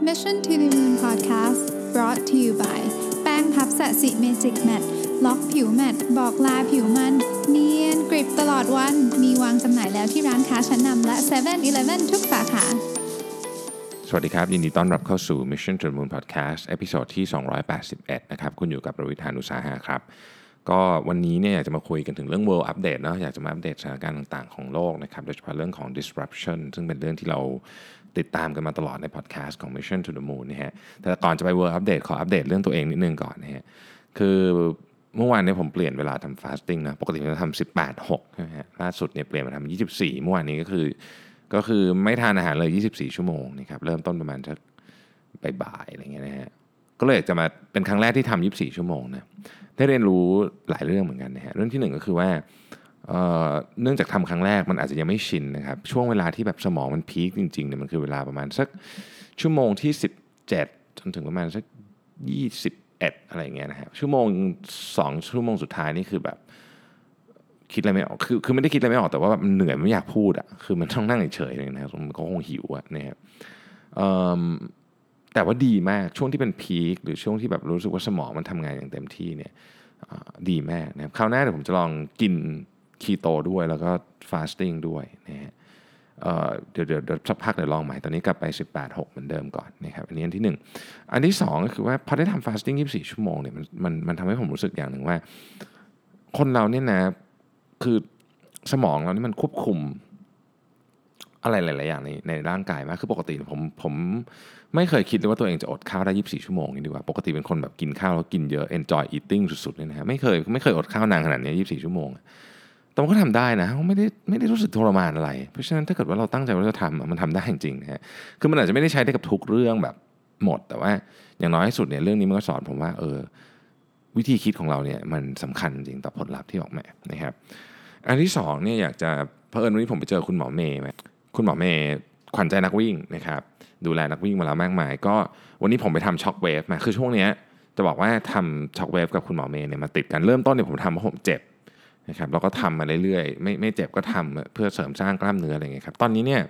Mission to the Moon Podcast brought to you by แป้งพัฟ Sasi Magic Matte ล็อกผิว matte บอกลาผิวมัน เนียนกริบตลอดวัน มีวางจำหน่ายแล้วที่ร้านค้าชั้นนำและ7 e เ e ่ e อทุกสาขา สวัสดีครับ ยินดีต้อนรับเข้าสู่ Mission to the Moon Podcast episode ที่ 281 นะครับ คุณอยู่กับผมรวิศ หาญอุตสาหะครับ ก็วันนี้เนี่ยอยากจะมาคุยกันถึงเรื่อง World Update เนาะอยากจะมาอัปเดตสถานการณ์ต่างๆของโลกนะครับ โดยเฉพาะเรื่องของ disruption ซึ่งเป็นเรื่องที่เรา ติดตามกันมาตลอดในพอดแคสต์ของ Mission to the Moon นะฮะแต่ก่อนจะไป World Update ขออัปเดตเรื่องตัวเองนิดนึงก่อนนะฮะคือเมื่อวานนี่ยผมเปลี่ยนเวลาทำ fasting นะปกติผมจะทำ18 6ใช่ไหมฮะล่าสุดเนี่ยเปลี่ยนมาทำ24เมื่อวานนี้ก็คือ ก็คือไม่ทานอาหารเลย 24 ชั่วโมงนะครับเริ่มต้นประมาณสักบ่ายๆอะไรเงี้ยนะฮะก็เลยอยากจะมาเป็นครั้งแรกที่ทำ24 ชั่วโมงนะได้เรียนรู้หลายเรื่องเหมือนกันนะฮะเรื่องที่หนึ่งก็คือว่า เนื่องจากทำครั้งแรกมันอาจจะยังไม่ชินนะครับ ช่วงเวลาที่แบบสมองมันพีคจริงๆเนี่ยมันคือเวลาประมาณสักชั่วโมงที่ 17 จนถึงประมาณสัก 21 อะไรเงี้ยนะฮะชั่วโมง 2 ชั่วโมงสุดท้ายนี่คือแบบคิดอะไรไม่ออกคือคือไม่ได้คิดอะไรไม่ออกแต่ว่ามันเหนื่อยไม่อยากพูดอะคือมันต้องนั่งเฉยๆนะครับมันก็คงหิวอะนะครับแต่ว่าดีมากช่วงที่เป็นพีคหรือช่วงที่แบบรู้สึกว่าสมองมันทำงานอย่างเต็มที่เนี่ยดีมากนะครับคราวหน้าเดี๋ยวผมจะลองกิน คีโตด้วยแล้วก็ fasting ด้วยนะฮะเดี๋ยวเดี๋ยวสักพักเดี๋ยวลองใหม่ ตอนนี้กลับไป 18 6 เหมือนเดิมก่อนนะครับ อันนี้อันที่ 1 อันที่ 2 ก็คือว่าพอได้ทำ fasting 24 ชั่วโมงเนี่ยมันมันมันทำให้ผมรู้สึกอย่างหนึ่งว่า คนเราเนี่ยนะคือสมองเรานี่มันควบคุมอะไรหลาย ๆ อย่างในในร่างกายมากคือปกติผมผมไม่เคยคิดเลยว่าตัวเองจะอดข้าวได้ 24 ชั่วโมงนี่ดีกว่า ปกติเป็นคนแบบกินข้าวแล้วกินเยอะ enjoy eating สุด ๆ เลยนะฮะไม่เคยไม่เคยอดข้าวนานขนาดนี้ 24 ชั่วโมง แต่มันก็ทำได้นะไม่ได้ไม่ได้รู้สึกทรมานอะไร เพราะฉะนั้นถ้าเกิดว่าเราตั้งใจว่าจะทำมันทำได้จริงๆนะฮะคือมันอาจจะไม่ได้ใช้ได้กับทุกเรื่องแบบหมด แต่ว่าอย่างน้อยที่สุดเนี่ยเรื่องนี้มันก็สอนผมว่าเออวิธีคิดของเราเนี่ยมันสำคัญจริงต่อผลลัพธ์ที่ออกมานะครับ อันที่สองเนี่ยอยากจะเพิ่มวันนี้ผมไปเจอคุณหมอเมย์คุณหมอเมย์ขวัญใจนักวิ่งนะครับดูแลนักวิ่งมาแล้วมากมาย ก็วันนี้ผมไปทำ shock wave มาคือช่วงเนี้ยจะบอกว่าทำ shock wave กับคุณหมอเมย์เนี่ยมาติดกันเริ่มต้นเนี่ยผมทำเพราะผมเจ็บ นะครับแล้วก็ทำมาเรื่อยๆไม่ไม่เจ็บก็ทำเพื่อเสริมสร้างกล้ามเนื้ออะไรเงี้ยครับตอนนี้เนี่ย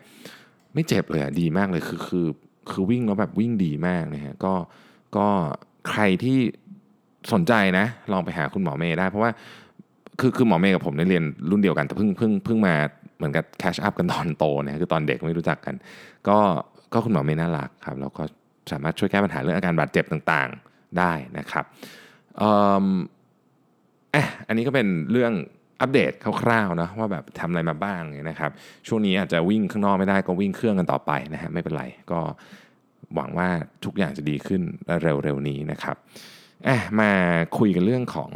ไม่เจ็บเลยอะดีมากเลยคือคือคือวิ่งแล้วแบบวิ่งดีมากนะฮะก็ก็ใครที่สนใจนะ ลองไปหาคุณหมอเมย์ได้ เพราะว่าคือคือหมอเมย์กับผมได้เรียนรุ่นเดียวกันแต่เพิ่งเพิ่งเพิ่งมาเหมือนกับแคชอัพกันตอนโตนะคือตอนเด็กไม่รู้จักกัน ก็ก็คุณหมอเมย์น่ารักครับแล้วก็สามารถช่วยแก้ปัญหาเรื่องอาการบาดเจ็บต่างๆได้นะครับ อ่ออันนี้ก็เป็นเรื่องอัปเดตคร่าวๆนะว่าแบบทำอะไรมาบ้างนะครับ ช่วงนี้อาจจะวิ่งข้างนอกไม่ได้ก็วิ่งเครื่องกันต่อไปนะฮะไม่เป็นไรก็หวังว่าทุกอย่างจะดีขึ้นเร็วๆนี้นะครับมาคุยกันเรื่องของ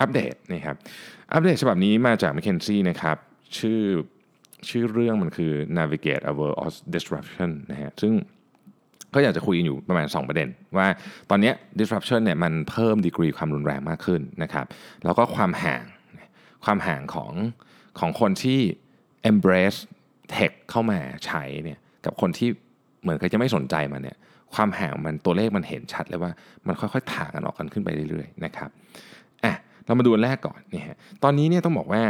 อัปเดตนะครับอัปเดตฉบับนี้มาจาก McKinsey นะครับชื่อชื่อเรื่องมันคือ navigate a world of disruption นะฮะซึ่ง ก็อยากจะคุยอยู่ประมาณ 2 ประเด็น ว่าตอนนี้ disruption เนี่ยมันเพิ่มดีกรีความรุนแรงมากขึ้นนะครับแล้วก็ความห่างความห่างของของคนที่ embrace tech เข้ามาใช้เนี่ยกับคนที่เหมือนกับจะไม่สนใจมันเนี่ยความห่างมันตัวเลขมันเห็นชัดเลยว่ามันค่อยๆถ่างกันออกกันขึ้นไปเรื่อยๆนะครับอะเรามาดูแรกก่อนนี่ฮะตอนนี้เนี่ยต้องบอกว่า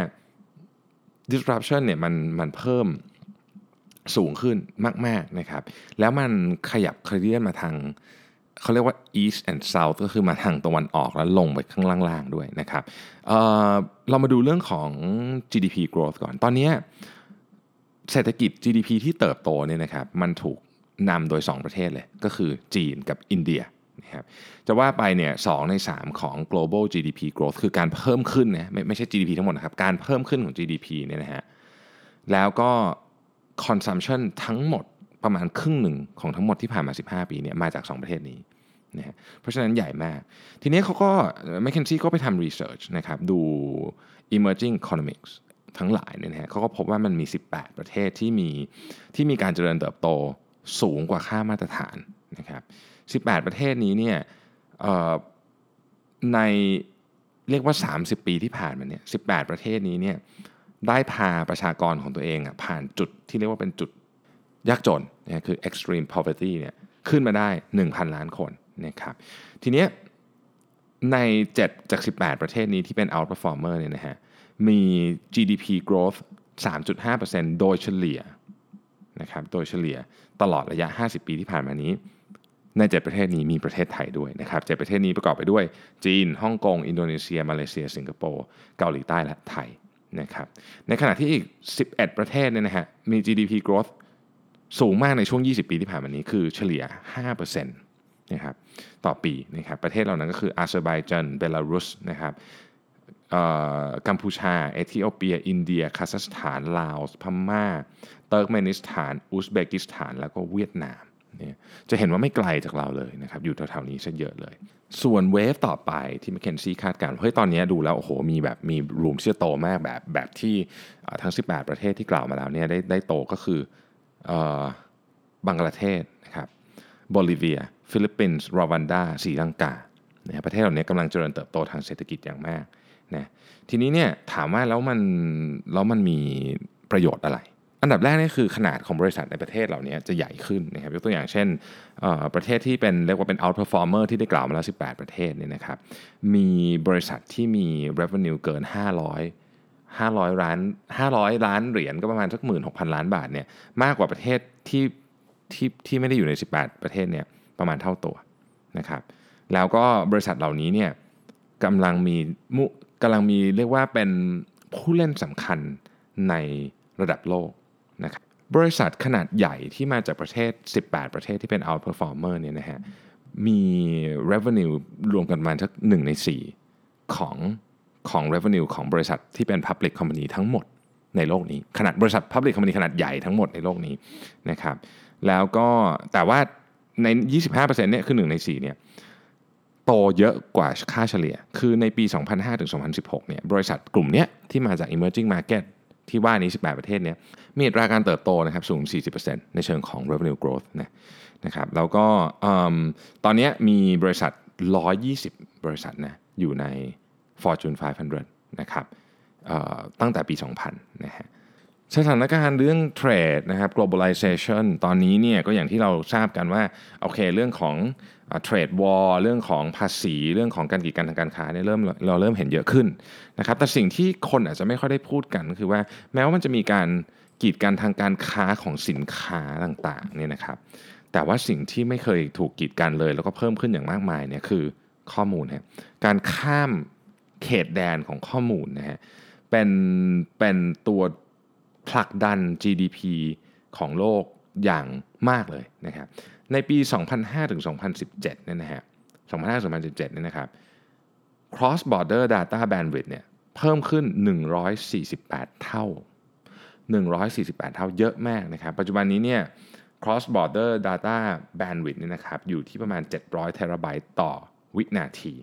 disruption เนี่ยมันมันเพิ่ม สูงขึ้นมากๆนะครับ แล้วมันขยับเคลื่อนมาทางเขาเรียกว่า east and south ก็คือมาทางตะวันออกแล้วลงไปข้างล่างๆด้วยนะครับเเรามาดูเรื่องของ GDP growth ก่อน ตอนนี้เศรษฐกิจ GDP ที่เติบโตเนี่ยนะครับมันถูกนำโดย 2 ประเทศเลย ก็คือจีนกับอินเดียนะครับจะว่าไปเนี่ยสใน 3 ของ global GDP growth คือการเพิ่มขึ้นนะไม่ไม่ใช่ GDP ทั้งหมดนะครับ การเพิ่มขึ้นของ GDP เนี่ยนะฮะแล้วก็ consumption ทั้งหมดประมาณครึ่งหนึ่งของทั้งหมดที่ผ่านมา 15 ปีเนี่ยมาจาก 2 ประเทศนี้นะเพราะฉะนั้นใหญ่มาก ทีนี้เขาก็ McKinsey ก็ไปทำ research นะครับดู emerging economics ทั้งหลายเนี่ยนะฮะเขาก็พบว่ามันมี 18 ประเทศที่มีที่มีการเจริญเติบโตสูงกว่าค่ามาตรฐานนะครับ 18 ประเทศนี้เนี่ยในเรียกว่า 30 ปีที่ผ่านมาเนี่ย 18 ประเทศนี้เนี่ย ได้พาประชากรของตัวเองอะผ่านจุดที่เรียกว่าเป็นจุดยากจนนะคือ extreme poverty เนี่ยขึ้นมาได้ 1,000 ล้านคนนะครับทีนี้ใน 7 จาก 18 ประเทศนี้ที่เป็น outperformer เนี่ยนะฮะมี GDP growth 3.5%โดยเฉลี่ยนะครับโดยเฉลี่ยตลอดระยะ 50 ปีที่ผ่านมานี้ ใน 7 ประเทศนี้มีประเทศไทยด้วยนะครับ7ประเทศนี้ประกอบไปด้วยจีนฮ่องกง อินโดนีเซีย มาเลเซีย สิงคโปร์ เกาหลีใต้และไทย นะครับในขณะที่อีก 11 ประเทศเนี่ยนะฮะมี GDP growth สูงมากในช่วง 20 ปีที่ผ่านมานี้คือเฉลี่ย 5%นะครับต่อปีนะครับประเทศเหล่านั้นก็คืออาเซอร์ไบจานเบลารุสนะครับกัมพูชา เอธิโอเปีย อินเดีย คาซัคสถาน ลาว พม่า เติร์กเมนิสถาน อุซเบกิสถาน แล้วก็เวียดนาม เนี่ยจะเห็นว่าไม่ไกลจากเราเลยนะครับอยู่แถวๆนี้ซะเยอะเลย ส่วน wave ต่อไปที่ McKinsey คาดการณ์เฮ้ยตอนนี้ดูแล้วโอ้โหมีแบบมี room ที่จะโตมากแบบแบบที่ทั้ง 18 ประเทศที่กล่าวมาแล้วเนี่ยได้ได้โตก็คือบังกลาเทศนะครับโบลิเวีย ฟิลิปปินส์รวันดาศรีลังกาเนี่ยประเทศเหล่านี้กำลังเจริญเติบโตทางเศรษฐกิจอย่างมากนะทีนี้เนี่ยถามว่าแล้วมันแล้วมันมีประโยชน์อะไร อันดับแรกนี่คือขนาดของบริษัทในประเทศเหล่านี้จะใหญ่ขึ้นนะครับยกตัวอย่างเช่นประเทศที่เป็นเรียกว่าเป็น outperformer ที่ได้กล่าวมาแล้ว 18 ประเทศเนี่ยนะครับมีบริษัทที่มี revenue เกิน 500 500 ล้าน 500 ล้านเหรียญก็ประมาณสักหมื่นหกพันล้านบาทเนี่ยมากกว่าประเทศที่ที่ที่ไม่ได้อยู่ใน 18 ประเทศเนี่ยประมาณเท่าตัวนะครับแล้วก็บริษัทเหล่านี้เนี่ยกำลังมีมุกำลังมีเรียกว่าเป็นผู้เล่นสำคัญในระดับโลก นะครับบริษัทขนาดใหญ่ที่มาจากประเทศ 18 ประเทศที่เป็น outperformer เนี่ยนะฮะมี revenue รวมกันมาสักหนึ่งใน 4 ของของ revenue ของบริษัทที่เป็น public company ทั้งหมดในโลกนี้ ขนาดบริษัท public company ขนาดใหญ่ทั้งหมดในโลกนี้นะครับแล้วก็แต่ว่าใน 25%เนี่ยคือ 1 ใน 4 เนี่ยโตเยอะกว่าค่าเฉลี่ย คือในปี 2005 ถึง 2016 เนี่ย บริษัทกลุ่มเนี้ที่มาจาก emerging market ที่ว่านี้ 18 ประเทศเนี้ยมีอัตราการเติบโตนะครับสูง 40%ในเชิงของ revenue growth นะนะครับแล้วก็ตอนนี้มีบริษัท 120 บริษัทนะอยู่ใน Fortune 500 นะครับตั้งแต่ปี 2000 นะฮะ สถานการณ์เรื่องเทรดนะครับ globalization ตอนนี้เนี่ยก็อย่างที่เราทราบกันว่าโอเคเรื่องของเทรดวอลเรื่องของภาษีเรื่องของการกีดกันทางการค้าเนี่ยเริ่มเราเริ่มเห็นเยอะขึ้นนะครับแต่สิ่งที่คนอาจจะไม่ค่อยได้พูดกันคือว่าแม้ว่ามันจะมีการกีดกันทางการค้าของสินค้าต่างๆเนี่ยนะครับแต่ว่าสิ่งที่ไม่เคยถูกกีดกันเลย แล้วก็เพิ่มขึ้นอย่างมากมายเนี่ยคือข้อมูลฮะการข้ามเขตแดนของข้อมูลนะฮะเป็นเป็นตัว ผลักดัน GDP ของโลกอย่างมากเลยนะครับ ในปี 2005ถึง2017เนี่ยนะฮะ2005-2017เนี่ยนะครับ cross border data bandwidth เนี่ยเพิ่มขึ้น 148 เท่า 148 เท่าเยอะมากนะครับ ปัจจุบันนี้เนี่ย cross border data bandwidth เนี่ยนะครับอยู่ที่ประมาณ 700 เทราไบต์ต่อวินาที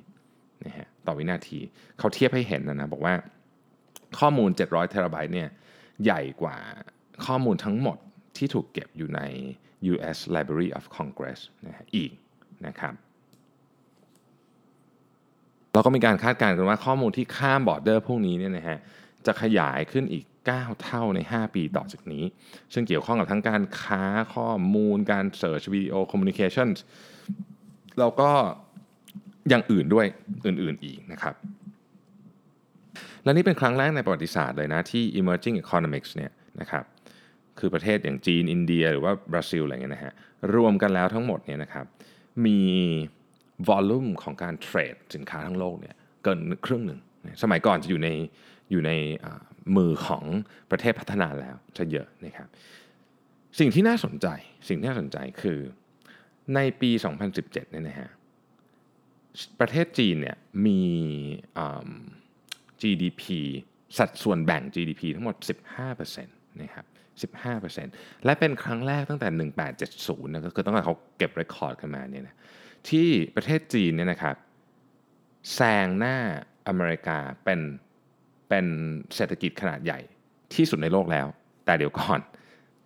นะฮะต่อวินาที เขาเทียบให้เห็นนะนะ บอกว่าข้อมูล 700 เทราไบต์เนี่ย ใหญ่กว่าข้อมูลทั้งหมดที่ถูกเก็บอยู่ใน U.S. Library of Congress นะอีกนะครับเราก็มีการคาดการณ์กันว่าข้อมูลที่ข้ามบอร์เดอร์พวกนี้เนี่ยนะฮะจะขยายขึ้นอีก 9 เท่าใน 5 ปีต่อจากนี้ ซึ่งเกี่ยวข้องกับทั้งการค้าข้อมูลการ search วิดีโอ communication แล้วก็อย่างอื่นด้วยอื่นๆอีกนะครับ และนี่เป็นครั้งแรกในประวัติศาสตร์เลยนะที่ emerging economies เนี่ยนะครับคือประเทศอย่างจีนอินเดีย หรือว่าบราซิลอะไรเงี้ยนะฮะรวมกันแล้วทั้งหมดเนี่ยนะครับมี volume ของการ trade สินค้าทั้งโลกเนี่ยเกินครึ่งหนึ่งสมัยก่อนจะอยู่ในอยู่ในมือของประเทศพัฒนาแล้วจะเยอะนะครับสิ่งที่น่าสนใจสิ่งที่น่าสนใจคือในปี 2017เนี่ยนะฮะประเทศจีนเนี่ยมี GDP สัดส่วนแบ่ง GDP ทั้งหมด 15%นะครับ15%และเป็นครั้งแรกตั้งแต่ 1870นะก็คือตั้งแต่เขาเก็บเรคคอร์ดกันมาเนี่ยนะที่ประเทศจีนเนี่ยนะครับแซงหน้าอเมริกาเป็นเป็นเศรษฐกิจขนาดใหญ่ที่สุดในโลกแล้ว แต่เดี๋ยวก่อน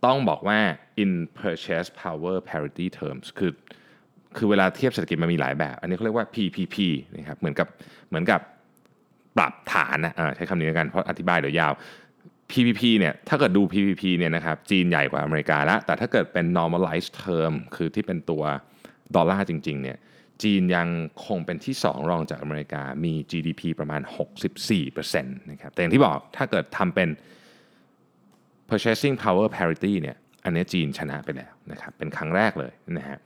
ต้องบอกว่า in purchase power parity terms คือคือเวลาเทียบเศรษฐกิจมันมีหลายแบบ อันนี้เขาเรียกว่า PPP นะครับเหมือนกับเหมือนกับ ปรับฐานนะใช้คำนี้กันเพราะอธิบายเดี๋ยวยาว PPP เนี่ยถ้าเกิดดู PPP เนี่ยนะครับจีนใหญ่กว่าอเมริกาแล้ว แต่ถ้าเกิดเป็น normalized term คือที่เป็นตัวดอลลาร์จริงๆเนี่ยจีนยังคงเป็นที่ 2 รองจากอเมริกา มี GDP ประมาณ 64%นะครับ แต่อย่างที่บอกถ้าเกิดทำเป็น purchasing power parity เนี่ยอันนี้จีนชนะไปแล้วนะครับ เป็นครั้งแรกเลยนะฮะ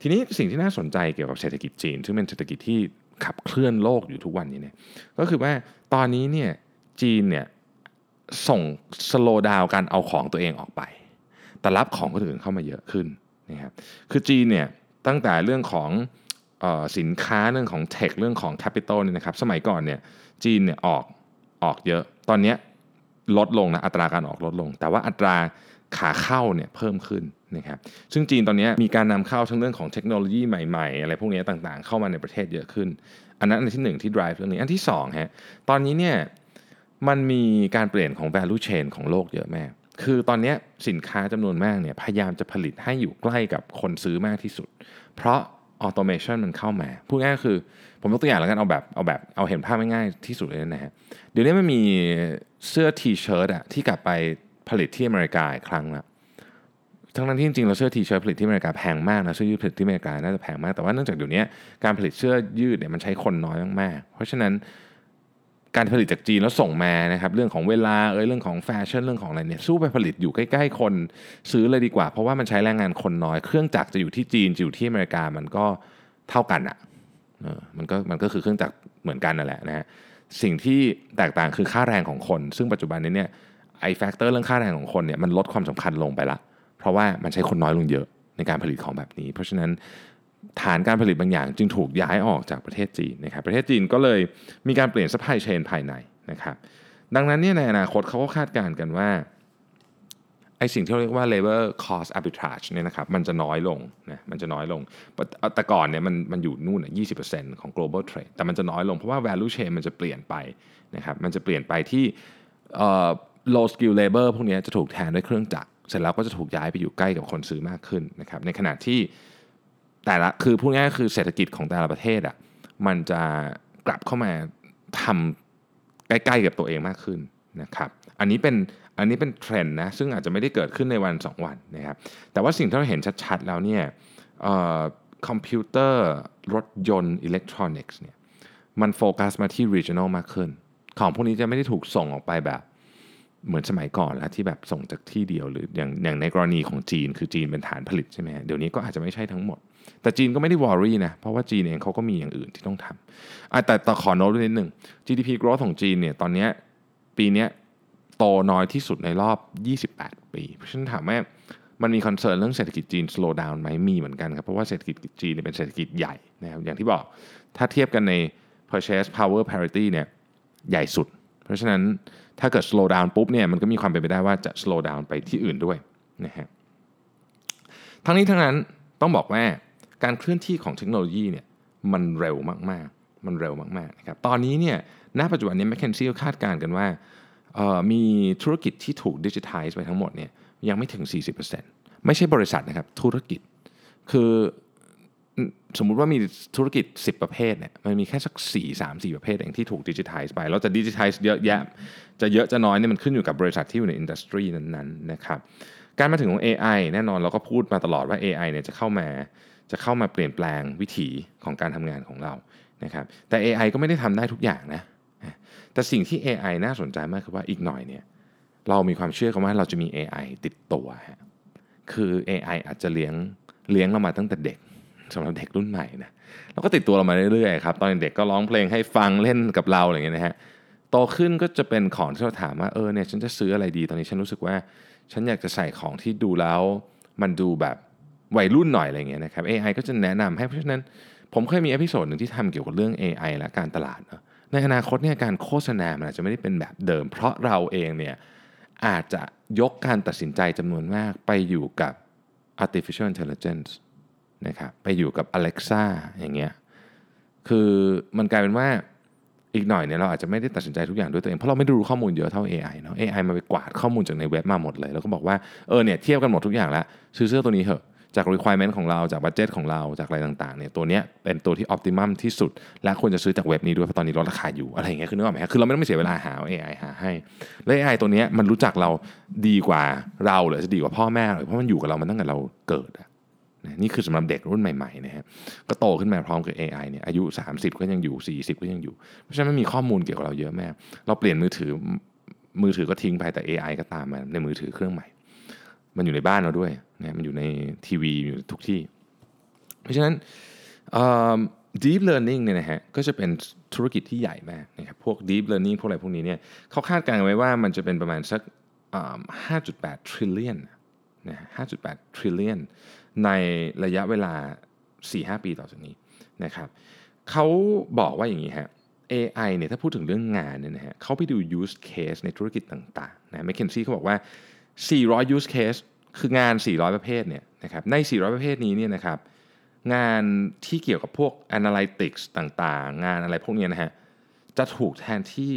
ทีนี้สิ่งที่น่าสนใจเกี่ยวกับเศรษฐกิจจีน ซึ่งเป็นเศรษฐกิจที่ ขับเคลื่อนโลกอยู่ทุกวันนี้เนี่ยก็คือว่าตอนนี้เนี่ยจีนเนี่ยส่ง slow down การเอาของตัวเองออกไป แต่รับของคนอื่นเข้ามาเยอะขึ้นนะครับคือจีนเนี่ยตั้งแต่เรื่องของออสินค้าเรื่องของเทคเรื่องของแคปิตอลเนี่ยนะครับสมัยก่อนเนี่ยจีนเนี่ยออกออกเยอะ ตอนนี้ลดลงนะอัตราการออกลดลง แต่ว่าอัตรา ขาเข้าเนี่ยเพิ่มขึ้นนะครับซึ่งจีนตอนนี้มีการนำเข้าทั้งเรื่องของเทคโนโลยีใหม่ๆ อะไรพวกนี้ต่างๆ เข้ามาในประเทศเยอะขึ้น อันนั้นอันที่หนึ่งที่ drive เรื่องนี้ อันที่สองฮะตอนนี้เนี่ยมันมีการเปลี่ยนของ value chain ของโลกเยอะมากคือตอนนี้สินค้าจำนวนมากเนี่ยพยายามจะผลิตให้อยู่ใกล้กับคนซื้อมากที่สุด เพราะออโตเมชันมันเข้ามา พูดง่ายๆคือ ผมยกตัวอย่างแล้วกันเอาแบบเอาแบบเอาเห็นภาพง่ายที่สุดเลยนะฮะเดี๋ยวนี้มันมีเสื้อทีเชิ้ตอะที่กลับไป ผลิตที่อเมริกาอีกครั้งละทั้งนั้นที่จริงเราเสื้อทีเชิ้ตผลิตที่อเมริกาแพงมากนะเสื้อยืดผลิตที่อเมริกาน่าจะแพงมากแต่ว่าเนื่องจากเดี๋ยวนี้การผลิตเสื้อยืดเนี่ยมันใช้คนน้อยมากๆเพราะฉะนั้นการผลิตจากจีนแล้วส่งมานะครับเรื่องของเวลาเอยเรื่องของแฟชั่นเรื่องของอะไรเนี่ยสู้ไปผลิตอยู่ใกล้ ๆ คนซื้อเลยดีกว่า เพราะว่ามันใช้แรงงานคนน้อย เครื่องจักรจะอยู่ที่จีนจะอยู่ที่อเมริกามันก็เท่ากันอะเออมันก็มันก็คือเครื่องจักรเหมือนกันนั่นแหละนะฮะสิ่งที่แตกต่างคือค่าแรงของคน ซึ่งปัจจุบันนี้เนี่ย ไอ้ factor เรื่องค่าแรงของคนเนี่ยมันลดความสำคัญลงไปละ เพราะว่ามันใช้คนน้อยลงเยอะในการผลิตของแบบนี้ เพราะฉะนั้นฐานการผลิตบางอย่างจึงถูกย้ายออกจากประเทศจีนนะครับประเทศจีนก็เลยมีการเปลี่ยน supply chain ภายในนะครับดังนั้นเนี่ยในอนาคตเขาก็คาดการณ์กันว่าไอ้สิ่งที่เรียกว่า labor cost arbitrage เนี่ยนะครับมันจะน้อยลงนะมันจะน้อยลง แต่ก่อนเนี่ยมันมันอยู่นู่นยี่สิของ global trade แต่มันจะน้อยลงเพราะว่า value chain มันจะเปลี่ยนไปนะครับมันจะเปลี่ยนไปที่ low skill labor พวกนี้จะถูกแทนด้วยเครื่องจักรเสร็จแล้วก็จะถูกย้ายไปอยู่ใกล้กับคนซื้อมากขึ้นนะครับในขณะที่แต่ละคือพูดง่ายๆคือเศรษฐกิจของแต่ละประเทศอะมันจะกลับเข้ามาทำใกล้ๆกับตัวเองมากขึ้นนะครับอันนี้เป็นอันนี้เป็นเทรนด์นะซึ่งอาจจะไม่ได้เกิดขึ้นในวัน 2 วันนะครับแต่ว่าสิ่งที่เราเห็นชัดๆแล้วเนี่ยคอมพิวเตอร์รถยนต์อิเล็กทรอนิกส์เนี่ยมันโฟกัสมาที่ regional มากขึ้น ของพวกนี้จะไม่ได้ถูกส่งออกไปแบบ เหมือนสมัยก่อนแล้วที่แบบส่งจากที่เดียวหรืออย่างอย่างในกรณีของจีน คือจีนเป็นฐานผลิตใช่ไหมเดี๋ยวนี้ก็อาจจะไม่ใช่ทั้งหมด แต่จีนก็ไม่ได้ worry นะ เพราะว่าจีนเองเขาก็มีอย่างอื่นที่ต้องทำแต่ต่อขอโน้ตนิดหนึ่ง GDP growth ของจีนเนี่ยตอนนี้ปีนี้โตน้อยที่สุดในรอบ 28 ปี เพราะฉะนั้นถามว่ามันมี concern เรื่องเศรษฐกิจจีน slow down ไหมมีเหมือนกันครับ เพราะว่าเศรษฐกิจจีนเป็นเศรษฐกิจใหญ่นะครับอย่างที่บอกถ้าเทียบกันใน purchase power parity เนี่ยใหญ่สุด เพราะฉะนั้น ถ้าเกิด slow down ปุ๊บเนี่ยมันก็มีความเป็นไปได้ว่าจะ slow down ไปที่อื่นด้วยนะฮะทั้งนี้ทั้งนั้นต้องบอกว่าการเคลื่อนที่ของเทคโนโลยีเนี่ยมันเร็วมากๆ มันเร็วมากๆนะครับตอนนี้เนี่ยณปัจจุบันนี้แมคเคนซี่คาดการณ์กันว่ามีธุรกิจที่ถูกดิจิทัลไปทั้งหมดเนี่ยยังไม่ถึง 40%ไม่ใช่บริษัทนะครับธุรกิจ คือ สมมุติว่ามีธุรกิจ 10 ประเภทเนี่ยมันมีแค่สัก 4 3 4 ประเภทเองที่ถูกดิจิทัลไป แล้วจะดิจิทัลเยอะแยะ จะเยอะจะน้อยเนี่ยมันขึ้นอยู่กับบริษัทที่อยู่ในอินดัสทรีนั้นๆนะครับการมาถึงของ AI แน่นอนเราก็พูดมาตลอดว่า AI เนี่ยจะเข้ามาจะเข้ามาเปลี่ยนแปลงวิถีของการทำงานของเรานะครับแต่ AI ก็ไม่ได้ทำได้ทุกอย่างนะแต่สิ่งที่ AI น่าสนใจมากคือว่าอีกหน่อยเนี่ยเรามีความเชื่อกันว่าเราจะมี AI ติดตัว คือ AI อาจจะเลี้ยงเลี้ยงเรามาตั้งแต่เด็ก สำหรับเด็กรุ่นใหม่นะเราก็ติดตัวเรามาเรื่อยๆครับตอนเด็กก็ร้องเพลงให้ฟังเล่นกับเราอะไรอย่างเงี้ยนะฮะโตขึ้นก็จะเป็นของที่เราถามว่าเออเนี่ยฉันจะซื้ออะไรดีตอนนี้ฉันรู้สึกว่า ฉันอยากจะใส่ของที่ดูแล้วมันดูแบบวัยรุ่นหน่อยอะไรเงี้ยนะครับ AI ก็จะแนะนำให้เพราะฉะนั้น ผมเคยมีอพิโซดหนึ่งที่ทำเกี่ยวกับเรื่อง AI และการตลาดเนาะในอนาคตเนี่ยการโฆษณามันอาจจะไม่ได้เป็นแบบเดิม เพราะเราเองเนี่ยอาจจะยกการตัดสินใจจำนวนมากไปอยู่กับ artificial intelligence นะครับไปอยู่กับ Alexa อย่างเงี้ยคือมันกลายเป็นว่าอีกหน่อยเนี่ยเราอาจจะไม่ได้ตัดสินใจทุกอย่างด้วยตัวเอง เพราะเราไม่ได้รู้ข้อมูลเยอะเท่า AI เนาะ AI มันไปกวาดข้อมูลจากในเว็บมาหมดเลย แล้วก็บอกว่าเออเนี่ยเทียบกันหมดทุกอย่างแล้ว ซื้อเสื้อตัวนี้เถอะจาก requirement ของเราจากบัจเจตของเราจากอะไรต่างๆเนี่ยตัวเนี้ยเป็นตัวที่ optimum ที่สุด และควรจะซื้อจากเว็บนี้ด้วยเพราะตอนนี้ลดราคาอยู่อะไรอย่างเงี้ยคือนึกออกไหมคือเราไม่ต้องไปเสียเวลาหา AI หาให้และ AI ตัวเนี้ยมันรู้จักเราดีกว่าเราหรือจะดีกว่าพ่อแม่เลยเพราะมันอยู่กับเรามันตั้งแต่เราเกิด นี่คือสำหรับเด็กรุ่นใหม่ๆนะฮะก็โตขึ้นมาพร้อมกับ AI เนี่ยอายุ 30 ก็ยังอยู่ 40 ก็ยังอยู่ เพราะฉะนั้นมันมีข้อมูลเกี่ยวกับเราเยอะมากเราเปลี่ยนมือถือมือถือก็ทิ้งไปแต่ AI ก็ตามมาในมือถือเครื่องใหม่ มันอยู่ในบ้านเราด้วยนะมันอยู่ในทีวีอยู่ทุกที่ เพราะฉะนั้น deep learning เนี่ยนะฮะก็จะเป็นธุรกิจที่ใหญ่มากนะครับพวก deep learning พวกอะไรพวกนี้เนี่ยเขาคาดการณ์ไว้ว่ามันจะเป็นประมาณสัก 5.8 trillion นะ5.8 trillion ในระยะเวลา 4-5 ปีต่อจากนี้นะครับเขาบอกว่าอย่างนี้ฮะ AI เนี่ยถ้าพูดถึงเรื่องงานเนี่ยนะฮะเขาไปดู use case ในธุรกิจต่างๆนะ McKinsey เขาบอกว่า 400 use case คืองาน 400 ประเภทเนี่ยนะครับใน 400 ประเภทนี้เนี่ยนะครับงานที่เกี่ยวกับพวก analytics ต่างๆ งานอะไรพวกนี้นะฮะจะถูกแทนที่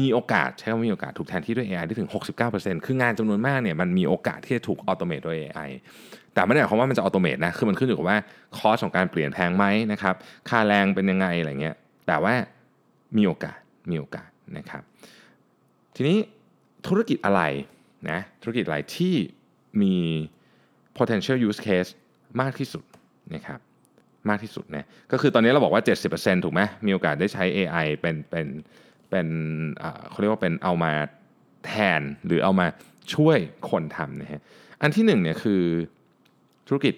มีโอกาสใช้คำว่ามีโอกาสถูกแทนที่ด้วย AI ได้ถึง 69%คืองานจำนวนมากเนี่ยมันมีโอกาสที่จะถูกออโตเมตด้วย AI แต่ไม่ได้หมายความว่ามันจะออโตเมตนะคือมันขึ้นอยู่กับว่าคอสของการเปลี่ยนแพงไหมนะครับค่าแรงเป็นยังไงอะไรเงี้ยแต่ว่ามีโอกาสมีโอกาสนะครับทีนี้ธุรกิจอะไรนะธุรกิจอะไรที่มี potential use case มากที่สุดนะครับมากที่สุดนะก็คือตอนนี้เราบอกว่า 70%ถูกไหมมีโอกาสได้ใช้ AI เป็นเป็นเป็นเขาเรียกว่าเป็นเอามาแทนหรือเอามาช่วยคนทำนะฮะอันที่หนึ่งเนี่ยคือ ธุรกิจ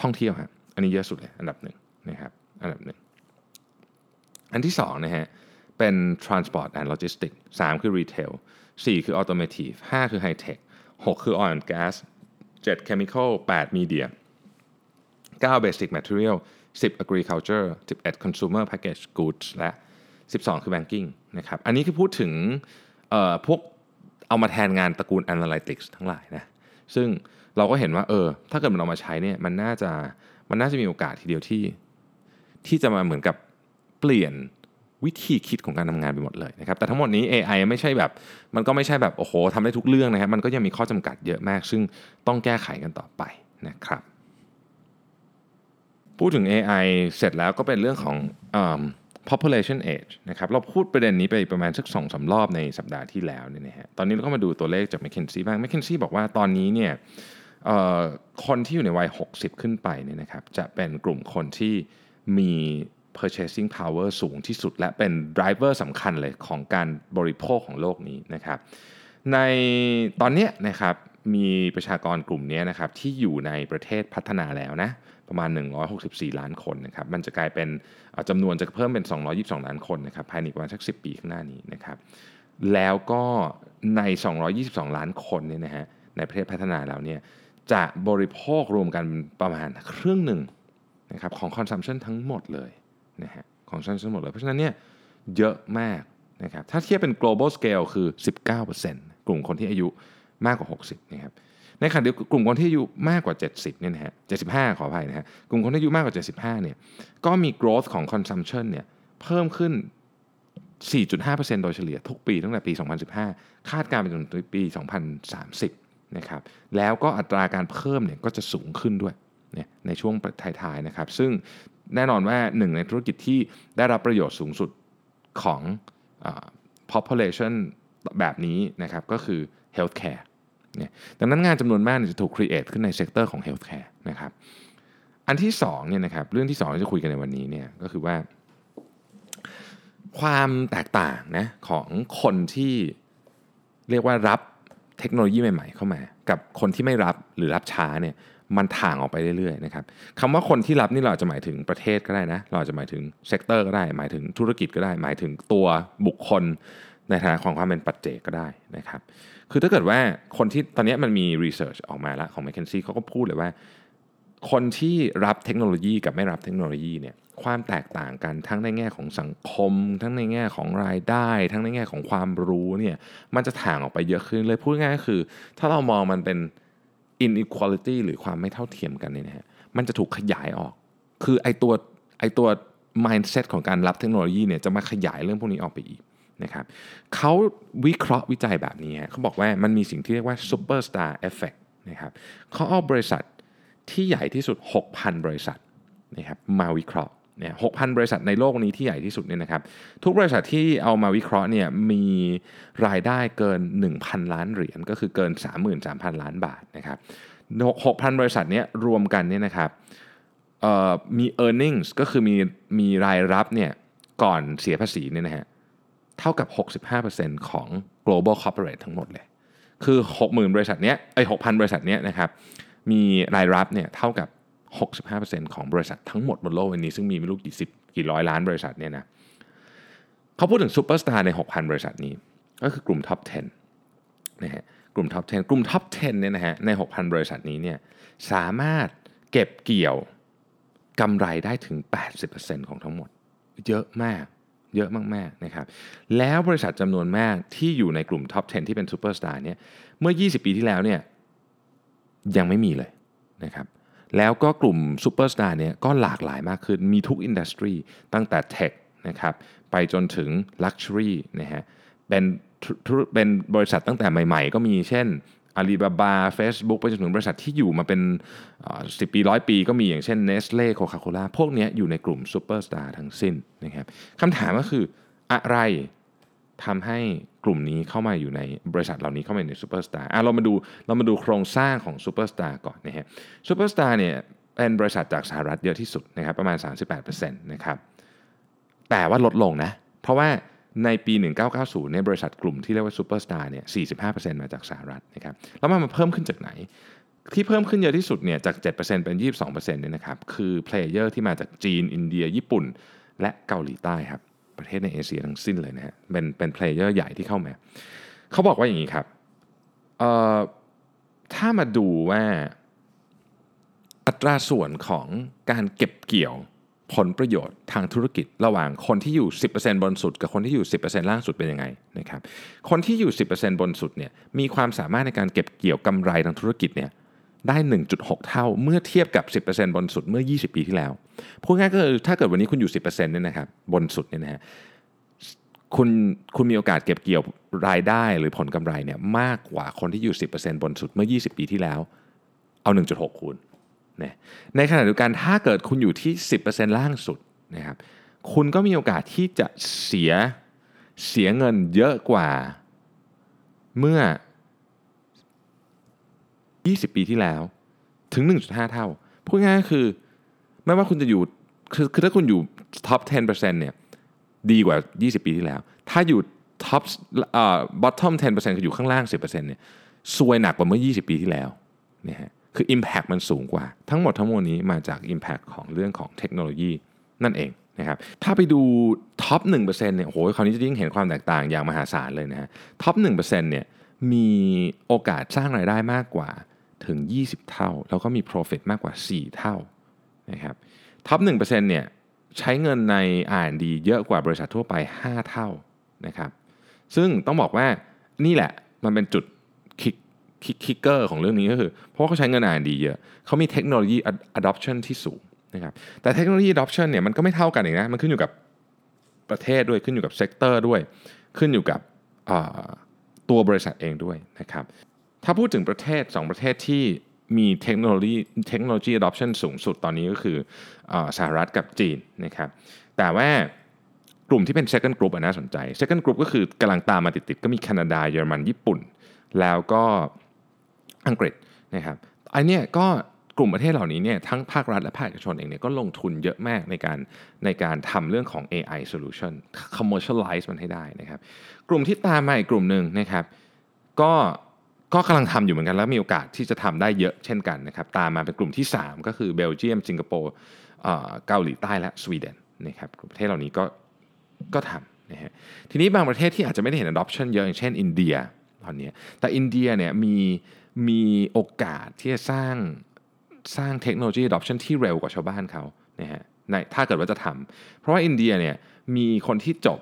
ท่องเที่ยวครับอันนี้เยอะสุดเลยอันดับหนึ่งนะครับอันดับหนึ่งอันที่สองนะฮะเป็น transport and logistics สามคือ retail สี่คือ automotive ห้าคือ high tech หกคือ oil and gas เจ็ด chemical แปด media เก้า basic material สิบ agriculture สิบเอ็ด consumer package goods และ 12 คือ banking นะครับ อันนี้คือพูดถึงพวกเอามาแทนงานตระกูล analytics ทั้งหลายนะ ซึ่ง เราก็เห็นว่าเออ ถ้าเกิดมันเอามาใช้เนี่ยมันน่าจะมันน่าจะมีโอกาสทีเดียวที่ ที่จะมาเหมือนกับเปลี่ยนวิธีคิดของการทำงานไปหมดเลยนะครับ แต่ทั้งหมดนี้ AI ไม่ใช่แบบ มันก็ไม่ใช่แบบโอ้โหทำได้ทุกเรื่องนะครับ มันก็ยังมีข้อจำกัดเยอะมาก ซึ่งต้องแก้ไขกันต่อไปนะครับ พูดถึง AI เสร็จแล้วก็เป็นเรื่องของอ population age นะครับ เราพูดประเด็นนี้ไปประมาณสักสองสารอบในสัปดาห์ที่แล้วเนี่ยนะฮะ ตอนนี้เราก็มาดูตัวเลขจาก McKinsey บ้าง McKinsey บอกว่าตอนนี้เนี่ย คนที่อยู่ในวัย 60 ขึ้นไปเนี่ยนะครับจะเป็นกลุ่มคนที่มี purchasing power สูงที่สุด และเป็น driver สำคัญเลยของการบริโภคของโลกนี้นะครับในตอนนี้นะครับมีประชากรกลุ่มนี้นะครับที่อยู่ในประเทศพัฒนาแล้วนะประมาณ 164 ล้านคนนะครับมันจะกลายเป็นจำนวนจะเพิ่มเป็น 222 ล้านคนนะครับภายในประมาณสัก 10 ปีข้างหน้านี้นะครับแล้วก็ใน 222 ล้านคนเนี่ยนะฮะในประเทศพัฒนาแล้วเนี่ย จะบริโภครวมกันประมาณครึ่งหนึ่งนะครับของ consumption ทั้งหมดเลยนะฮะของ consumption หมดเลย เพราะฉะนั้นเนี่ยเยอะมากนะครับถ้าเทียบเป็น global scale คือ 19%กลุ่มคนที่อายุมากกว่า 60นะครับในขณะเดียวกลุ่มคนที่อายุมากกว่า 70เนี่ยนะฮะ75 ขออภัยนะฮะกลุ่มคนที่อายุมากกว่า 75เนี่ยก็มี growth ของ consumption เนี่ยเพิ่มขึ้น 4.5%โดยเฉลี่ยทุกปีตั้งแต่ปี 2015 คาดการณ์ไปจนถึงปี 2030 นะครับแล้วก็อัตราการเพิ่มเนี่ยก็จะสูงขึ้นด้วยในช่วงท้ายๆนะครับ ซึ่งแน่นอนว่าหนึ่งในธุรกิจที่ได้รับประโยชน์สูงสุดของ population แบบนี้นะครับก็คือ healthcare เนี่ยดังนั้นงานจำนวนมากจะถูก create ขึ้นใน sector ของ healthcare นะครับอันที่2เนี่ยนะครับเรื่องที่2ที่จะคุยกันในวันนี้เนี่ยก็คือว่า ความแตกต่างนะของคนที่เรียกว่ารับ เทคโนโลยีใหม่ๆ เข้ามา กับคนที่ไม่รับหรือรับช้าเนี่ยมันถ่างออกไปเรื่อยๆนะครับคำว่าคนที่รับนี่เราจะหมายถึงประเทศก็ได้นะ เราจะหมายถึง sector ก็ได้ หมายถึงธุรกิจก็ได้ หมายถึงตัวบุคคลในฐานะของความเป็นปัจเจกก็ได้นะครับ คือถ้าเกิดว่าคนที่ตอนนี้มันมี research ออกมาแล้วของ m c k เคนซี่เขาก็พูดเลยว่า คนที่รับเทคโนโลยีกับไม่รับเทคโนโลยีเนี่ย ความแตกต่างกันทั้งในแง่ของสังคม ทั้งในแง่ของรายได้ ทั้งในแง่ของความรู้เนี่ยมันจะถ่างออกไปเยอะขึ้นเลยพูดง่ายก็คือ ถ้าเรามองมันเป็น inequality หรือความไม่เท่าเทียมกันเนี่ยนะฮะมันจะถูกขยายออก คือไอตัวไอตัว mindset ของการรับเทคโนโลยีเนี่ยจะมาขยายเรื่องพวกนี้ออกไปอีกนะครับเขาวิเคราะห์วิจัยแบบนี้เขาบอกว่ามันมีสิ่งที่เรียกว่า superstar effect นะครับเขาเอาบริษัทที่ใหญ่ที่สุด 6,000 บริษัทนะครับมาวิเคราะห์ เนี่ย6,000บริษัทในโลกนี้ที่ใหญ่ที่สุดเนี่ยนะครับ ทุกบริษัทที่เอามาวิเคราะห์เนี่ยมีรายได้เกิน 1,000 ล้านเหรียญก็คือเกิน 33,000 ล้านบาทนะครับ6,000บริษัทเนี้ยรวมกันเนี่ยนะครับมี e a r n i n g s ก็คือมีมีรายรับเนี่ยก่อนเสียภาษีเนี่ยนะฮะเท่ากับ 65%ของ global corporate ทั้งหมดเลย คือ 60,000 บริษัทเนี้ยไอ้6,000 บริษัทเนี้ยนะครับมีรายรับเนี่ยเท่ากับ 65%ของบริษัททั้งหมดบนโลกวันนี้ ซึ่งมีไม่รู้กี่สิบกี่ร้อยล้านบริษัทเนี่ยนะเขาพูดถึงซูเปอร์สตาร์ใน 6,000 บริษัทนี้ ก็คือกลุ่ม top 10 นะฮะกลุ่ม top 10 กลุ่ม top 10 เนี่ยนะฮะใน 6,000 บริษัทนี้เนี่ยสามารถเก็บเกี่ยวกำไรได้ถึง 80%ของทั้งหมด เยอะมากเยอะมากๆนะครับ แล้วบริษัทจำนวนมากที่อยู่ในกลุ่ม top 10 ที่เป็นซูเปอร์สตาร์เนี่ย เมื่อ 20 ปีที่แล้วเนี่ยยังไม่มีเลยนะครับ แล้วก็กลุ่มซูเปอร์สตาร์เนี่ยก็หลากหลายมากขึ้น มีทุก industry ตั้งแต่ tech นะครับไปจนถึง luxury นะฮะเป็นเป็นบริษัทตั้งแต่ใหม่ๆ ก็มีเช่นอาลีบาบา Facebook ไปจนถึงบริษัทที่อยู่มาเป็นสิบปีร้อยปีก็มีอย่างเช่น Nestle Coca-Cola พวกนี้อยู่ในกลุ่มซูเปอร์สตาร์ทั้งสิ้นนะครับคำถามก็คืออะไร ทำให้กลุ่มนี้เข้ามาอยู่ในบริษัทเหล่านี้เข้ามาในซูเปอร์สตาร์เรามาดูเรามาดูโครงสร้างของซูเปอร์สตาร์ก่อนนะฮะซูเปอร์สตาร์เนี่ยเป็นบริษัทจากสหรัฐเยอะที่สุดนะครับประมาณ 38%นะครับแต่ว่าลดลงนะเพราะว่าในปี 1990ในบริษัทกลุ่มที่เรียกว่าซูเปอร์สตาร์เนี่ย 45%มาจากสหรัฐนะครับแล้วมันมาเพิ่มขึ้นจากไหน ที่เพิ่มขึ้นเยอะที่สุดเนี่ยจาก 7%เป็น 22%เนี่ยนะครับคือ player ที่มาจากจีน อินเดีย ญี่ปุ่น และเกาหลีใต้ครับ ประเทศในเอเชียทั้งสิ้นเลยนะฮะเป็นเป็นเพลเยอร์ใหญ่ที่เข้ามา เขาบอกว่าอย่างนี้ครับเอ่อถ้ามาดูว่าอัตราส่วนของการเก็บเกี่ยวผลประโยชน์ทางธุรกิจระหว่างคนที่อยู่ 10%บนสุด กับคนที่อยู่ 10%ล่างสุดเป็นยังไงนะครับ คนที่อยู่ 10%บนสุดเนี่ยมีความสามารถในการเก็บเกี่ยวกำไรทางธุรกิจเนี่ย ได้ 1.6 เท่าเมื่อเทียบกับ 10%บนสุดเมื่อ 20 ปีที่แล้วพูดง่ายก็คือถ้าเกิดวันนี้คุณอยู่ 10%เนี่ยนะครับบนสุดเนี่ยนะฮะคุณคุณมีโอกาสเก็บเกี่ยวรายได้หรือผลกำไรเนี่ยมากกว่าคนที่อยู่ 10%บนสุดเมื่อ 20 ปีที่แล้ว เอา 1.6 คูณนะในขณะเดียวกันถ้าเกิดคุณอยู่ที่ 10%ล่างสุดนะครับคุณก็มีโอกาสที่จะเสียเสียเงินเยอะกว่าเมื่อ 20 ปีที่แล้วถึง 1.5 เท่า พูดง่ายๆคือ ไม่ว่าคุณจะอยู่คือคือถ้าคุณอยู่ top 10%เนี่ยดีกว่า 20 ปีที่แล้ว ถ้าอยู่ top เอ่อ bottom 10%คืออยู่ข้างล่าง 10%เนี่ยซวยหนักกว่าเมื่อ 20 ปีที่แล้วเนะฮะคือ Impact มันสูงกว่า ทั้งหมดทั้งมวลนี้มาจาก Impact ของเรื่องของเทคโนโลยีนั่นเองนะครับถ้าไปดู top 1%เนี่ยโอ้โหคราวนี้จะยิ่งเห็นความแตกต่างอย่างมหาศาลเลยนะฮะtop 1%เนี่ย มีโอกาสสร้างรายได้มากกว่าถึง 20 เท่า แล้วก็มี profit มากกว่า 4 เท่านะครับ top 1%เนี่ยใช้เงินใน R&D เยอะกว่าบริษัททั่วไป 5 เท่านะครับซึ่งต้องบอกว่านี่แหละมันเป็นจุด kick kicker ของเรื่องนี้ก็คือ เพราะเขาใช้เงิน R&D เยอะเขามีเทคโนโลยี adoption ที่สูงนะครับแต่เทคโนโลยี adoption เนี่ยมันก็ไม่เท่ากันอีกนะมันขึ้นอยู่กับประเทศด้วยขึ้นอยู่กับ sector ด้วย ขึ้นอยู่กับ ตัวบริษัทเองด้วยนะครับ ถ้าพูดถึงประเทศ 2 ประเทศที่มีเทคโนโลยีเทคโนโลยี adoption สูงสุดตอนนี้ก็คืออสหรัฐกับจีนนะครับแต่ว่ากลุ่มที่เป็น second group น่าสนใจ second group ก็คือกำลังตามมาติดๆ ก็มีแคนาดาเยอรมันญี่ปุ่น แล้วก็อังกฤษนะครับอันนี้ก็กลุ่มประเทศเหล่านี้เนี่ยทั้งภาครัฐและภาคเอกชนเองเนี่ยก็ลงทุนเยอะมากในการในการทำเรื่องของ AI solution commercialize มันให้ได้นะครับ กลุ่มที่ตามมาอีกกลุ่มหนึ่งนะครับ ก็ก็กำลังทำอยู่เหมือนกันแล้วมีโอกาสที่จะทำได้เยอะเช่นกันนะครับ ตามมาเป็นกลุ่มที่ 3 ก็คือเบลเยียมสิงคโปร์เกาหลีใต้และสวีเดนนะครับประเทศเหล่านี้ก็ก็ทำนะฮะทีนี้บางประเทศที่อาจจะไม่ได้เห็น adoption เยอะอย่างเช่นอินเดียตอนนี้แต่อินเดียเนี่ยมีมีโอกาสที่จะสร้างสร้างเทคโนโลยี adoption ที่เร็วกว่าชาวบ้านเขานะฮะในถ้าเกิดว่าจะทำเพราะว่าอินเดียเนี่ยมีคนที่จบ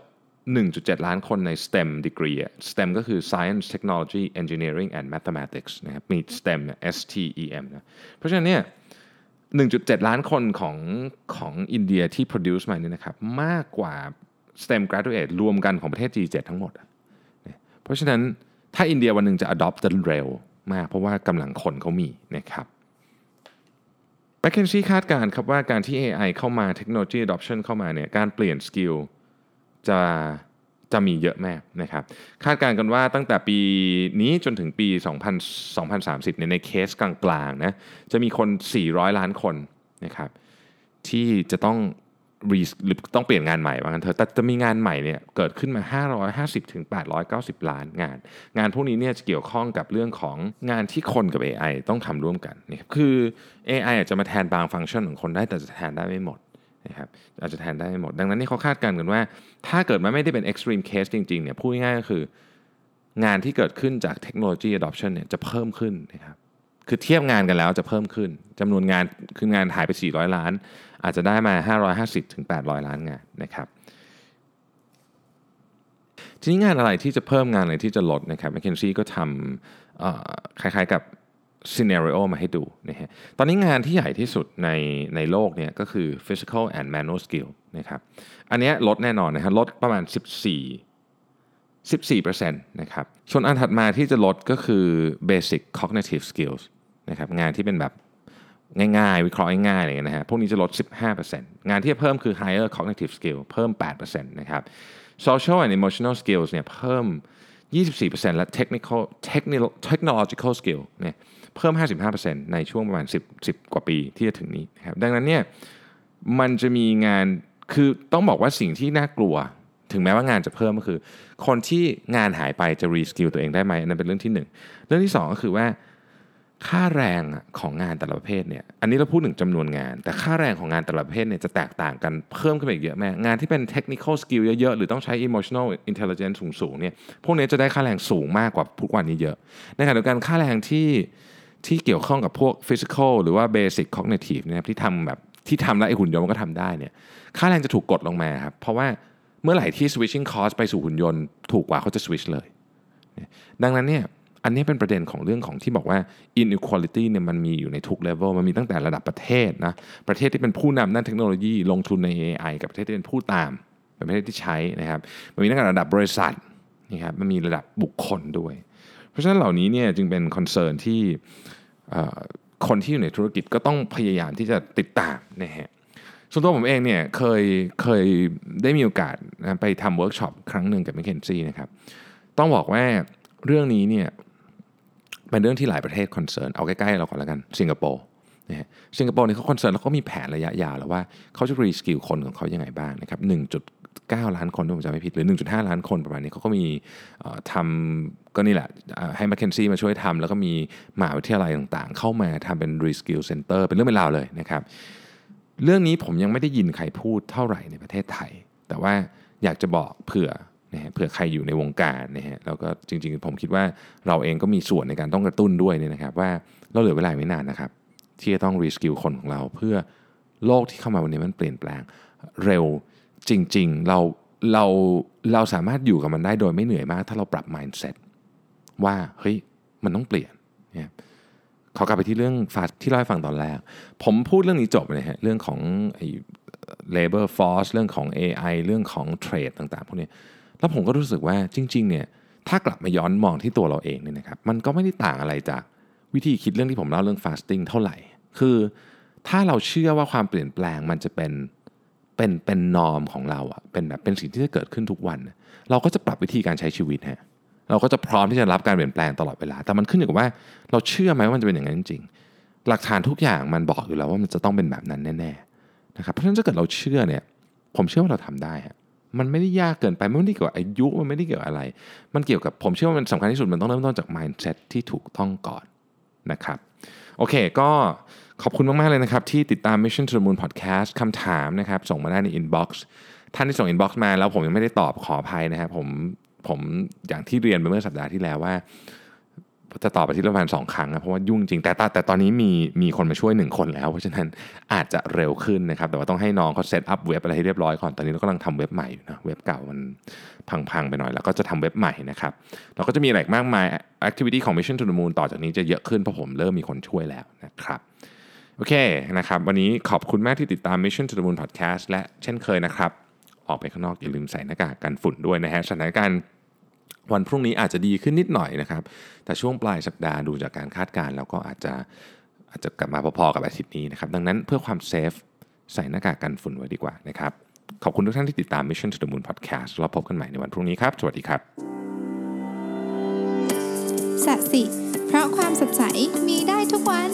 1.7 ล้านคนใน STEM degree STEM ก็คือ Science Technology Engineering and Mathematics นะครับมี STEM เนี่ย S T E M นะเพราะฉะนั้นเนี่ย1.7 ล้านคนของของอินเดียที่ produce มาเนี่ยนะครับมากกว่า STEM graduate รวมกันของประเทศ G7 ทั้งหมด เพราะฉะนั้นถ้าอินเดียวันหนึ่งจะ adopt จะเร็วมาก เพราะว่ากำลังคนเขามีนะครับ m c k เคนซี่คาดการณ์ครับว่าการที่ AI เข้ามาเทคโนโลยี adoption เข้ามาเนี่ยการเปลี่ยนสกิล จะจะมีเยอะมากนะครับ คาดการณ์กันว่าตั้งแต่ปีนี้จนถึงปี2030เนี่ยในเคสกลางๆนะจะมีคน 400 ล้านคนนะครับที่จะต้องรีหรือต้องเปลี่ยนงานใหม่ว่างั้นเถอะแต่จะมีงานใหม่เนี่ยเกิดขึ้นมา 550ถึง890 ล้านงาน งานพวกนี้เนี่ยจะเกี่ยวข้องกับเรื่องของงานที่คนกับ AI ต้องทำร่วมกันนี่คือ AI อาจจะมาแทนบางฟังก์ชันของคนได้แต่จะแทนได้ไม่หมด นะครับอาจจะแทนได้ไม่หมด ดังนั้นนี่เขาคาดการณ์กันว่า ถ้าเกิดมันไม่ได้เป็น extreme case จริงๆเนี่ยพูดง่ายก็คืองานที่เกิดขึ้นจากเทคโนโลยี adoption เนี่ยจะเพิ่มขึ้นนะครับคือเทียบงานกันแล้วจะเพิ่มขึ้นจำนวนงานคืองานหายไป 400 ล้าน อาจจะได้มา 550ถึง800 ล้านงานนะครับทีนี้งานอะไรที่จะเพิ่มงานอะไรที่จะลดนะครับ m c k เคนซี่ก็ทำคล้ายๆกับ ซีเน a r i o มาให้ดูนะฮะตอนนี้งานที่ใหญ่ที่สุดในในโลกเนี่ยก็คือ physical and manual skill นะครับอันนี้ลดแน่นอนนะครับลดประมาณ 14 14%นะครับส่วนอันถัดมาที่จะลดก็คือ basic cognitive skills นะครับงานที่เป็นแบบง่ายๆ วิเคราะห์ง่ายๆอะไรเงี้ยนะฮะพวกนี้จะลด 15%งานที่จะเพิ่มคือ higher cognitive skill เพิ่ม 8%นะครับ social and emotional skills เนี่ยเพิ่ม 24%และ technical technological skill เนี่ย เพิ่ม 55%ในช่วงประมาณ 10 10 กว่าปีที่จะถึงนี้นะครับดังนั้นเนี่ยมันจะมีงานคือต้องบอกว่าสิ่งที่น่ากลัว ถึงแม้ว่างานจะเพิ่มก็คือ คนที่งานหายไปจะ reskill ตัวเองได้ไหมนั่นเป็นเรื่องที่ 1 เรื่องที่ 2 ก็คือว่าค่าแรงของงานแต่ละประเภทเนี่ย อันนี้เราพูดถึงจำนวนงาน แต่ค่าแรงของงานแต่ละประเภทเนี่ยจะแตกต่างกันเพิ่มขึ้นไปอีกเยอะแม่งานที่เป็น technical skill เยอะๆ หรือต้องใช้ emotional intelligence สูงๆเนี่ย พวกนี้จะได้ค่าแรงสูงมากกว่าทุกวันนี้เยอะ ในขณะเดียวกันค่าแรงที่ ที่เกี่ยวข้องกับพวก physical หรือว่า basic cognitive เนี่ยที่ทำแบบที่ทำแล้วไอ้หุ่นยนต์มันก็ทำได้เนี่ยค่าแรงจะถูกกดลงมาครับเพราะว่าเมื่อไหร่ที่ switching cost ไปสู่หุ่นยนต์ถูกกว่าเขาจะ switch เลย ดังนั้นเนี่ยอันนี้เป็นประเด็นของเรื่องของที่บอกว่า inequality เนี่ยมันมีอยู่ในทุก level มันมีตั้งแต่ระดับประเทศนะประเทศที่เป็นผู้นำด้านเทคโนโลยีลงทุนใน AI กับประเทศที่เป็นผู้ตามเป็นประเทศที่ใช้นะครับมันมีตั้งแต่ระดับบริษัทนี่ครับมันมีระดับบุคคลด้วย เพราะฉะนั้นเหล่านี้เนี่ยจึงเป็นคอนเซิร์นที่ คนที่อยู่ในธุรกิจก็ต้องพยายามที่จะติดตามนะฮะส่วนตัวผมเองเนี่ยเคยเคยได้มีโอกาสไปทำเวิร์กช็อปครั้งหนึ่งกับ m c k เคนซี่นะครับต้องบอกว่าเรื่องนี้เนี่ยเป็นเรื่องที่หลายประเทศ concern เอาใกล้ๆเราก่อนแล้วกันสิงคโปร์นะฮะสิงคโปร์เนี่ยเขา concern แล้วก็มีแผนระยะยาวแล้วว่าเขาจะ reskill คนของเขายังไงบ้างนะครับ 1.9ล้านคนถ้าผมจำไม่ผิดหรือ 1.5 ล้านคนประมาณนี้เขาก็มีทำก็นี่แหละให้ m c k เคนซี่มาช่วยทำแล้วก็มีมหาวิทยาลัยต่างๆ เข้ามาทำเป็น reskill center เป็นเรื่องเป็นราวเลยนะครับ เรื่องนี้ผมยังไม่ได้ยินใครพูดเท่าไหร่ในประเทศไทย แต่ว่าอยากจะบอกเผื่อนะฮะเผื่อใครอยู่ในวงการนะฮะแล้วก็จริงๆ ผมคิดว่าเราเองก็มีส่วนในการต้องกระตุ้นด้วยเนี่ยนะครับ ว่าเราเหลือเวลาไม่นานนะครับ ที่จะต้อง reskill คนของเราเพื่อโลกที่เข้ามาวันนี้มันเปลี่ยนแปลงเร็ว จริงๆ เราเราเราสามารถอยู่กับมันได้โดยไม่เหนื่อยมาก ถ้าเราปรับ mindset ว่าเฮ้ยมันต้องเปลี่ยนเนี่ยขอกลับไปที่เรื่องฟาที่เล่าให้ฟังตอนแรก ผมพูดเรื่องนี้จบเลยฮะเรื่องของไอ้ labor force เรื่องของ AI เรื่องของเทรดต่างๆพวกนี้แล้วผมก็รู้สึกว่าจริง ๆ เนี่ยถ้ากลับมาย้อนมองที่ตัวเราเองเนี่ยนะครับมันก็ไม่ได้ต่างอะไรจากวิธีคิดเรื่องที่ผมเล่าเรื่อง fasting เท่าไหร่ คือถ้าเราเชื่อว่าความเปลี่ยนแปลงมันจะเป็น เป็นเป็นนอมของเราอะเป็นแบบเป็นสิ่งที่จะเกิดขึ้นทุกวัน เราก็จะปรับวิธีการใช้ชีวิตฮะเราก็จะพร้อมที่จะรับการเปลี่ยนแปลงตลอดเวลา แต่มันขึ้นอยู่กับว่าเราเชื่อไหมว่ามันจะเป็นอย่างนั้นจริงหลักฐานทุกอย่างมันบอกอยู่แล้วว่ามันจะต้องเป็นแบบนั้นแน่ๆนะครับเพราะฉะนั้นถ้าเกิดเราเชื่อเนี่ย ผมเชื่อว่าเราทำได้ฮะมันไม่ได้ยากเกินไปมันไม่ได้เกี่ยวกับอายุมันไม่ได้เกี่ยวกับอะไร มันเกี่ยวกับผมเชื่อว่ามันสำคัญที่สุดมันต้องเริ่มต้นจาก mindset ที่ถูกต้องก่อนนะครับโอเคก็ ขอบคุณมาก ๆ เลยนะครับ ที่ติดตาม Mission to the Moon Podcast คำถามนะครับ ส่งมาได้ใน inbox ท่านที่ส่ง inbox มาแล้วผมยังไม่ได้ตอบขออภัยนะครับผมผมอย่างที่เรียนไปเมื่อสัปดาห์ที่แล้วว่า จะตอบไปที่ประมาณสองครั้งนะเพราะว่ายุ่งจริงแต่แต่ตอนนี้มีมีคนมาช่วยหนึ่งคนแล้ว เพราะฉะนั้นอาจจะเร็วขึ้นนะครับ แต่ว่าต้องให้น้องเขา setup เว็บอะไรให้เรียบร้อยก่อนตอนนี้เรากำลังทำเว็บใหม่อยู่นะเว็บเก่ามันพังๆไปหน่อย แล้วก็จะทำเว็บใหม่นะครับเราก็จะมีอะไรมากมาย activity ของ Mission to the Moon ต่อจากนี้จะเยอะขึ้นเพราะผมเริ่มมีคนช่วยแล้วนะครับ โอเคนะครับวันนี้ขอบคุณมากที่ติดตาม Mission to the Moon Podcast และเช่นเคยนะครับ ออกไปข้างนอกอย่าลืมใส่หน้ากากกันฝุ่นด้วยนะฮะสถานการณ์วันพรุ่งนี้อาจจะดีขึ้นนิดหน่อยนะครับ แต่ช่วงปลายสัปดาห์ดูจากการคาดการณ์แล้วก็อาจจะอาจจะกลับมาพอๆกับอาทิตย์นี้นะครับ ดังนั้นเพื่อความเซฟใส่หน้ากากกันฝุ่นไว้ดีกว่านะครับ ขอบคุณทุกท่านที่ติดตาม Mission to the Moon Podcast เราพบกันใหม่ในวันพรุ่งนี้ครับ สวัสดีครับสัสิ เพราะความสดใสมีได้ทุกวัน